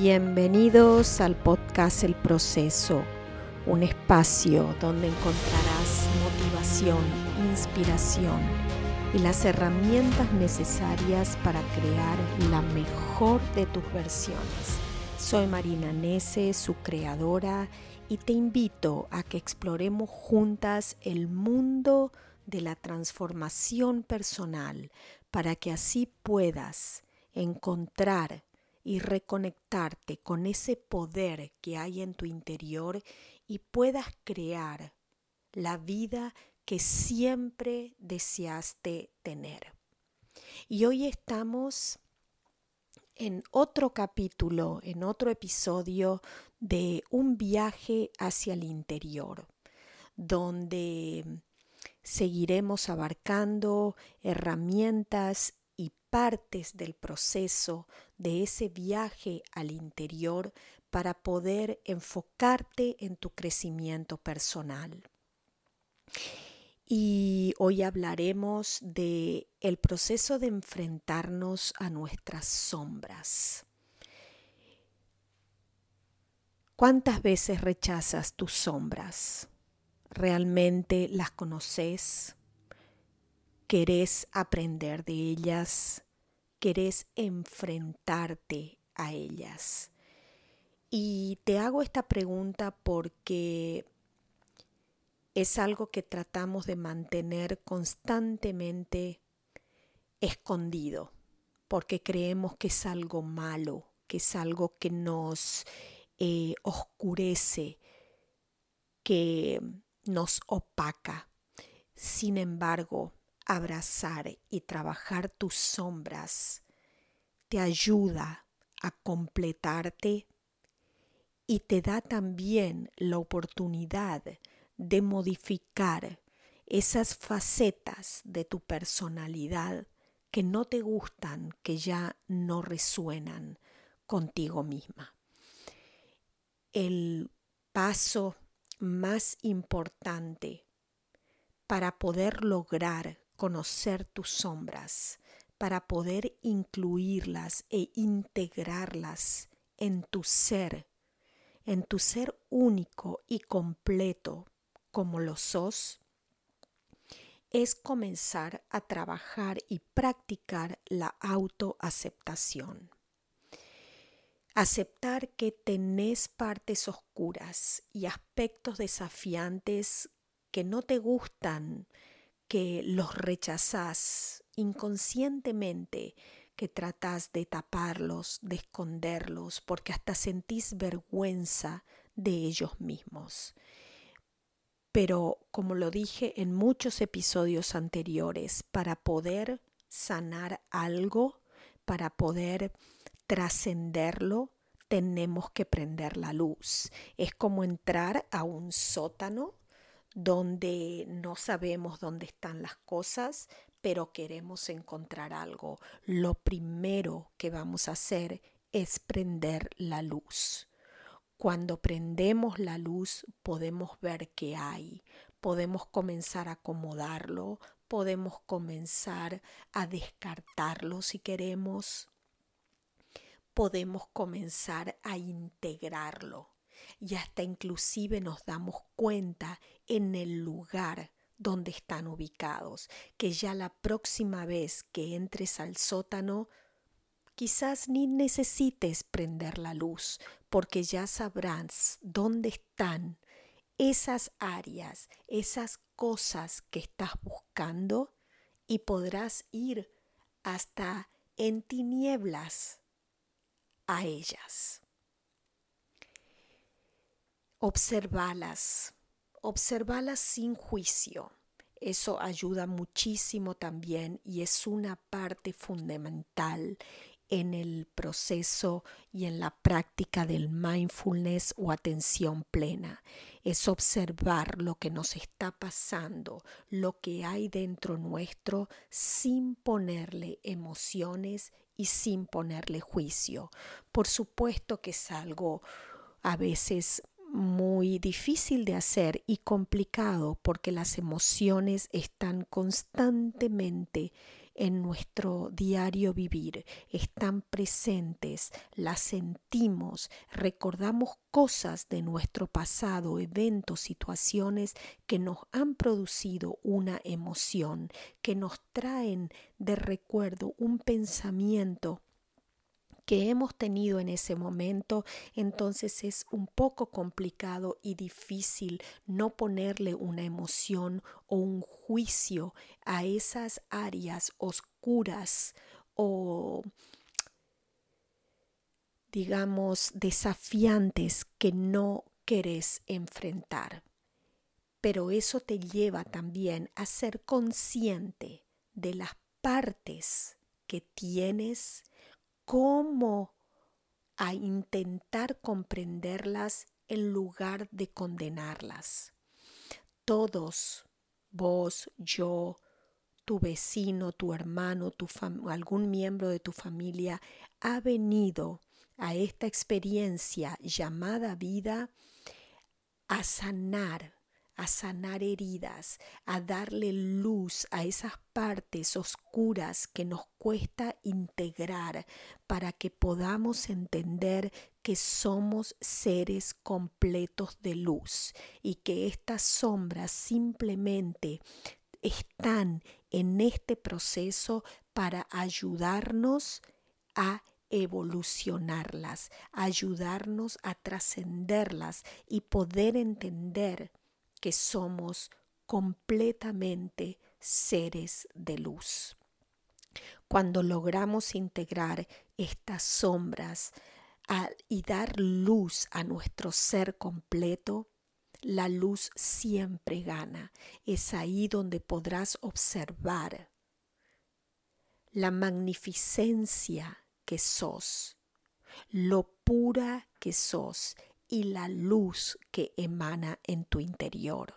Bienvenidos al podcast El Proceso, un espacio donde encontrarás motivación, inspiración y las herramientas necesarias para crear la mejor de tus versiones. Soy Marina Nese, su creadora, y te invito a que exploremos juntas el mundo de la transformación personal para que así puedas encontrar y reconectarte con ese poder que hay en tu interior y puedas crear la vida que siempre deseaste tener. Y hoy estamos en otro capítulo, en otro episodio de un viaje hacia el interior, donde seguiremos abarcando herramientas partes del proceso de ese viaje al interior para poder enfocarte en tu crecimiento personal. Y hoy hablaremos de el proceso de enfrentarnos a nuestras sombras. ¿Cuántas veces rechazas tus sombras? ¿Realmente las conoces? ¿Querés aprender de ellas? querés enfrentarte a ellas. Y te hago esta pregunta porque es algo que tratamos de mantener constantemente escondido, porque creemos que es algo malo, que es algo que nos eh, oscurece, que nos opaca. Sin embargo, abrazar y trabajar tus sombras te ayuda a completarte y te da también la oportunidad de modificar esas facetas de tu personalidad que no te gustan, que ya no resuenan contigo misma. El paso más importante para poder lograr conocer tus sombras, para poder incluirlas e integrarlas en tu ser, en tu ser único y completo como lo sos, es comenzar a trabajar y practicar la autoaceptación. Aceptar que tenés partes oscuras y aspectos desafiantes que no te gustan, que los rechazás inconscientemente, que tratás de taparlos, de esconderlos, porque hasta sentís vergüenza de ellos mismos. Pero, como lo dije en muchos episodios anteriores, para poder sanar algo, para poder trascenderlo, tenemos que prender la luz. Es como entrar a un sótano donde no sabemos dónde están las cosas, pero queremos encontrar algo. Lo primero que vamos a hacer es prender la luz. Cuando prendemos la luz podemos ver qué hay, podemos comenzar a acomodarlo, podemos comenzar a descartarlo si queremos, podemos comenzar a integrarlo y hasta inclusive nos damos cuenta en el lugar donde están ubicados, que ya la próxima vez que entres al sótano, quizás ni necesites prender la luz, porque ya sabrás dónde están esas áreas, esas cosas que estás buscando y podrás ir hasta en tinieblas a ellas. Observalas, observalas sin juicio. Eso ayuda muchísimo también y es una parte fundamental en el proceso y en la práctica del mindfulness o atención plena. Es observar lo que nos está pasando, lo que hay dentro nuestro sin ponerle emociones y sin ponerle juicio. Por supuesto que es algo a veces muy difícil de hacer y complicado porque las emociones están constantemente en nuestro diario vivir, están presentes, las sentimos, recordamos cosas de nuestro pasado, eventos, situaciones que nos han producido una emoción, que nos traen de recuerdo un pensamiento que hemos tenido en ese momento, entonces es un poco complicado y difícil no ponerle una emoción o un juicio a esas áreas oscuras o digamos desafiantes que no querés enfrentar. Pero eso te lleva también a ser consciente de las partes que tienes cómo a intentar comprenderlas en lugar de condenarlas. Todos, vos, yo, tu vecino, tu hermano, algún miembro de tu familia ha venido a esta experiencia llamada vida a sanar a sanar heridas, a darle luz a esas partes oscuras que nos cuesta integrar para que podamos entender que somos seres completos de luz y que estas sombras simplemente están en este proceso para ayudarnos a evolucionarlas, ayudarnos a trascenderlas y poder entender que somos completamente seres de luz. Cuando logramos integrar estas sombras y dar luz a nuestro ser completo, la luz siempre gana. Es ahí donde podrás observar la magnificencia que sos, lo pura que sos y la luz que emana en tu interior.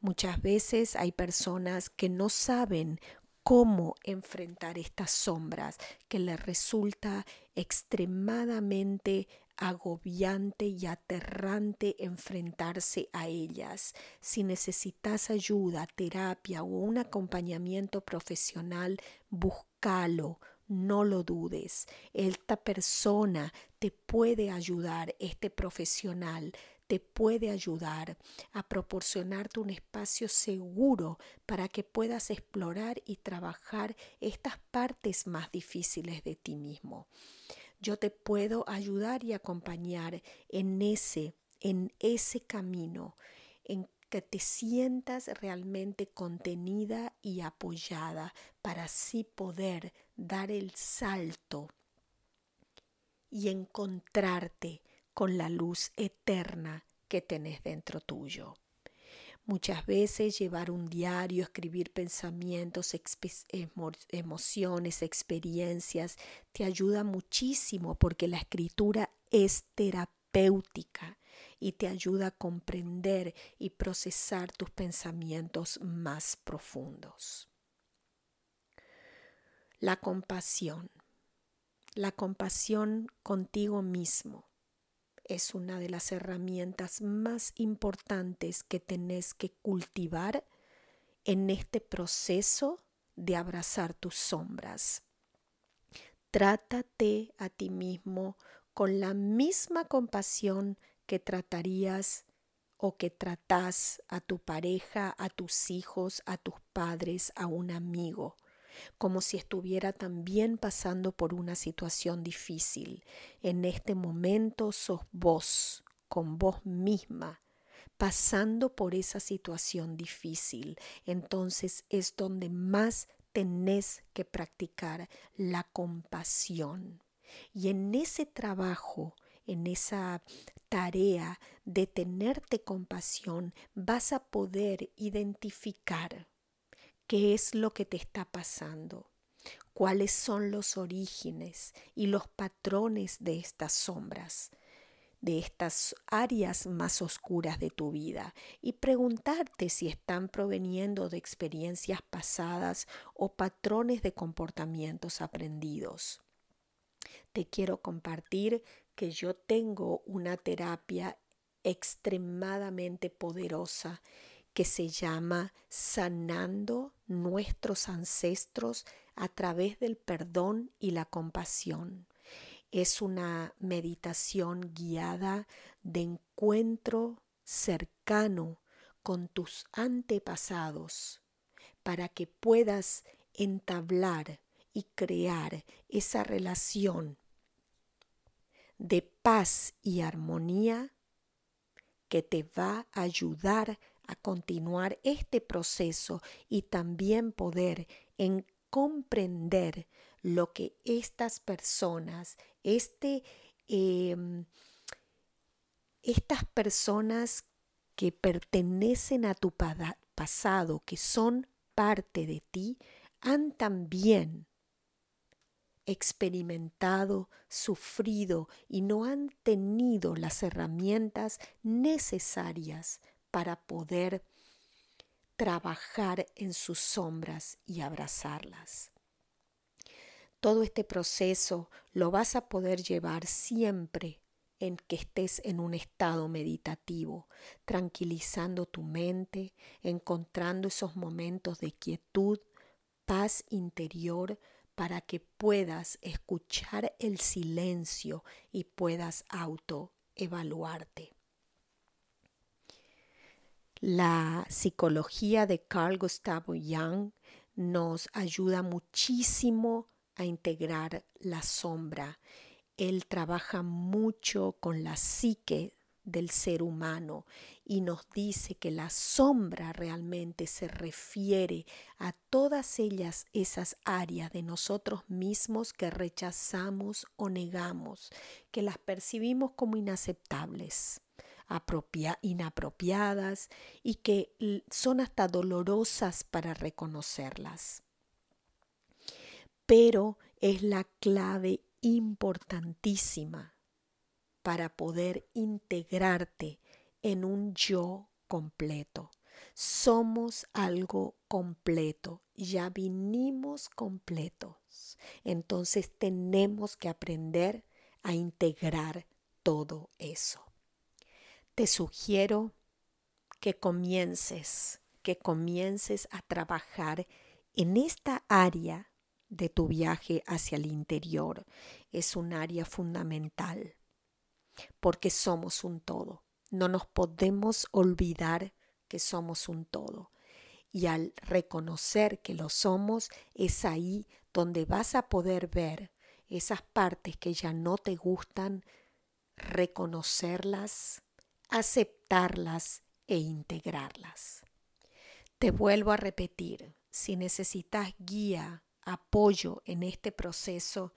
Muchas veces hay personas que no saben cómo enfrentar estas sombras, que les resulta extremadamente agobiante y aterrante enfrentarse a ellas. Si necesitas ayuda, terapia o un acompañamiento profesional, búscalo, no lo dudes. Esta persona te puede ayudar, este profesional te puede ayudar a proporcionarte un espacio seguro para que puedas explorar y trabajar estas partes más difíciles de ti mismo. Yo te puedo ayudar y acompañar en ese en ese camino en que te sientas realmente contenida y apoyada para así poder dar el salto y encontrarte con la luz eterna que tenés dentro tuyo. Muchas veces llevar un diario, escribir pensamientos, emociones, experiencias, te ayuda muchísimo porque la escritura es terapéutica y te ayuda a comprender y procesar tus pensamientos más profundos. La compasión. La compasión contigo mismo es una de las herramientas más importantes que tenés que cultivar en este proceso de abrazar tus sombras. Trátate a ti mismo con la misma compasión que tratarías o que tratás a tu pareja, a tus hijos, a tus padres, a un amigo, como si estuviera también pasando por una situación difícil. En este momento sos vos, con vos misma, pasando por esa situación difícil. Entonces es donde más tenés que practicar la compasión. Y en ese trabajo, en esa tarea de tenerte compasión, vas a poder identificar qué es lo que te está pasando, cuáles son los orígenes y los patrones de estas sombras de estas áreas más oscuras de tu vida y preguntarte si están proveniendo de experiencias pasadas o patrones de comportamientos aprendidos. Te quiero compartir que yo tengo una terapia extremadamente poderosa que se llama sanando nuestros ancestros a través del perdón y la compasión. Es una meditación guiada de encuentro cercano con tus antepasados para que puedas entablar y crear esa relación de paz y armonía que te va a ayudar a continuar este proceso y también poder en comprender lo que estas personas, este, em, estas personas que pertenecen a tu pasado, que son parte de ti, han también experimentado, sufrido y no han tenido las herramientas necesarias para poder trabajar en sus sombras y abrazarlas. Todo este proceso lo vas a poder llevar siempre en que estés en un estado meditativo, tranquilizando tu mente, encontrando esos momentos de quietud, paz interior, para que puedas escuchar el silencio y puedas autoevaluarte. La psicología de Carl Gustavo Jung nos ayuda muchísimo a integrar la sombra. Él trabaja mucho con la psique del ser humano y nos dice que la sombra realmente se refiere a todas ellas esas áreas de nosotros mismos que rechazamos o negamos, que las percibimos como inaceptables, inapropiadas y que son hasta dolorosas para reconocerlas. Pero es la clave importantísima para poder integrarte en un yo completo. Somos algo completo, ya vinimos completos. Entonces tenemos que aprender a integrar todo eso. Te sugiero que comiences, que comiences a trabajar en esta área de tu viaje hacia el interior. Es un área fundamental porque somos un todo. No nos podemos olvidar que somos un todo. Y al reconocer que lo somos, es ahí donde vas a poder ver esas partes que ya no te gustan, reconocerlas, aceptarlas e integrarlas. Te vuelvo a repetir, si necesitas guía, apoyo en este proceso,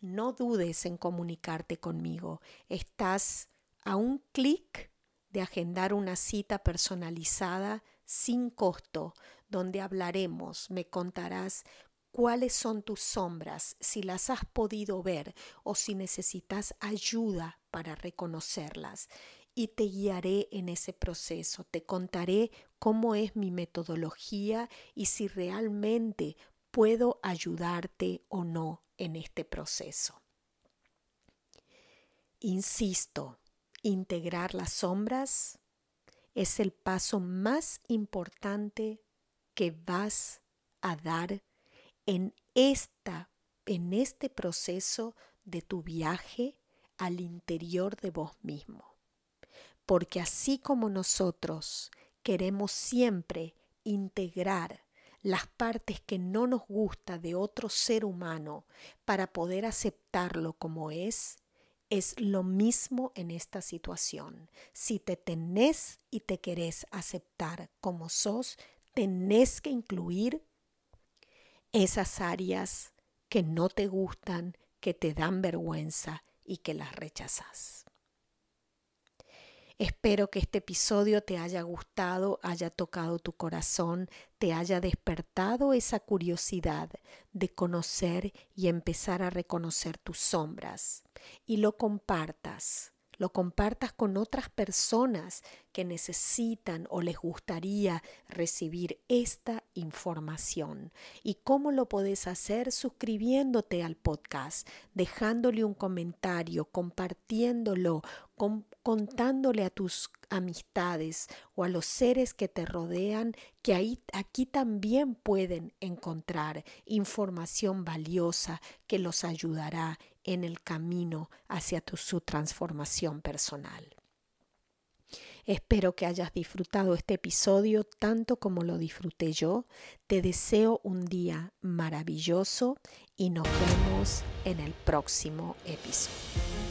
no dudes en comunicarte conmigo. Estás a un clic de agendar una cita personalizada sin costo, donde hablaremos, me contarás cuáles son tus sombras, si las has podido ver o si necesitas ayuda para reconocerlas. Y te guiaré en ese proceso, te contaré cómo es mi metodología y si realmente puedo ayudarte o no en este proceso. Insisto, integrar las sombras es el paso más importante que vas a dar en esta en este proceso de tu viaje al interior de vos mismo. Porque así como nosotros queremos siempre integrar las partes que no nos gusta de otro ser humano para poder aceptarlo como es, es lo mismo en esta situación. Si te tenés y te querés aceptar como sos, tenés que incluir esas áreas que no te gustan, que te dan vergüenza y que las rechazas. Espero que este episodio te haya gustado, haya tocado tu corazón, te haya despertado esa curiosidad de conocer y empezar a reconocer tus sombras y lo compartas. Lo compartas con otras personas que necesitan o les gustaría recibir esta información. ¿Y cómo lo podés hacer? Suscribiéndote al podcast, dejándole un comentario, compartiéndolo, contándole a tus amistades o a los seres que te rodean que ahí, aquí también pueden encontrar información valiosa que los ayudará en el camino hacia tu, su transformación personal. Espero que hayas disfrutado este episodio tanto como lo disfruté yo. Te deseo un día maravilloso y nos vemos en el próximo episodio.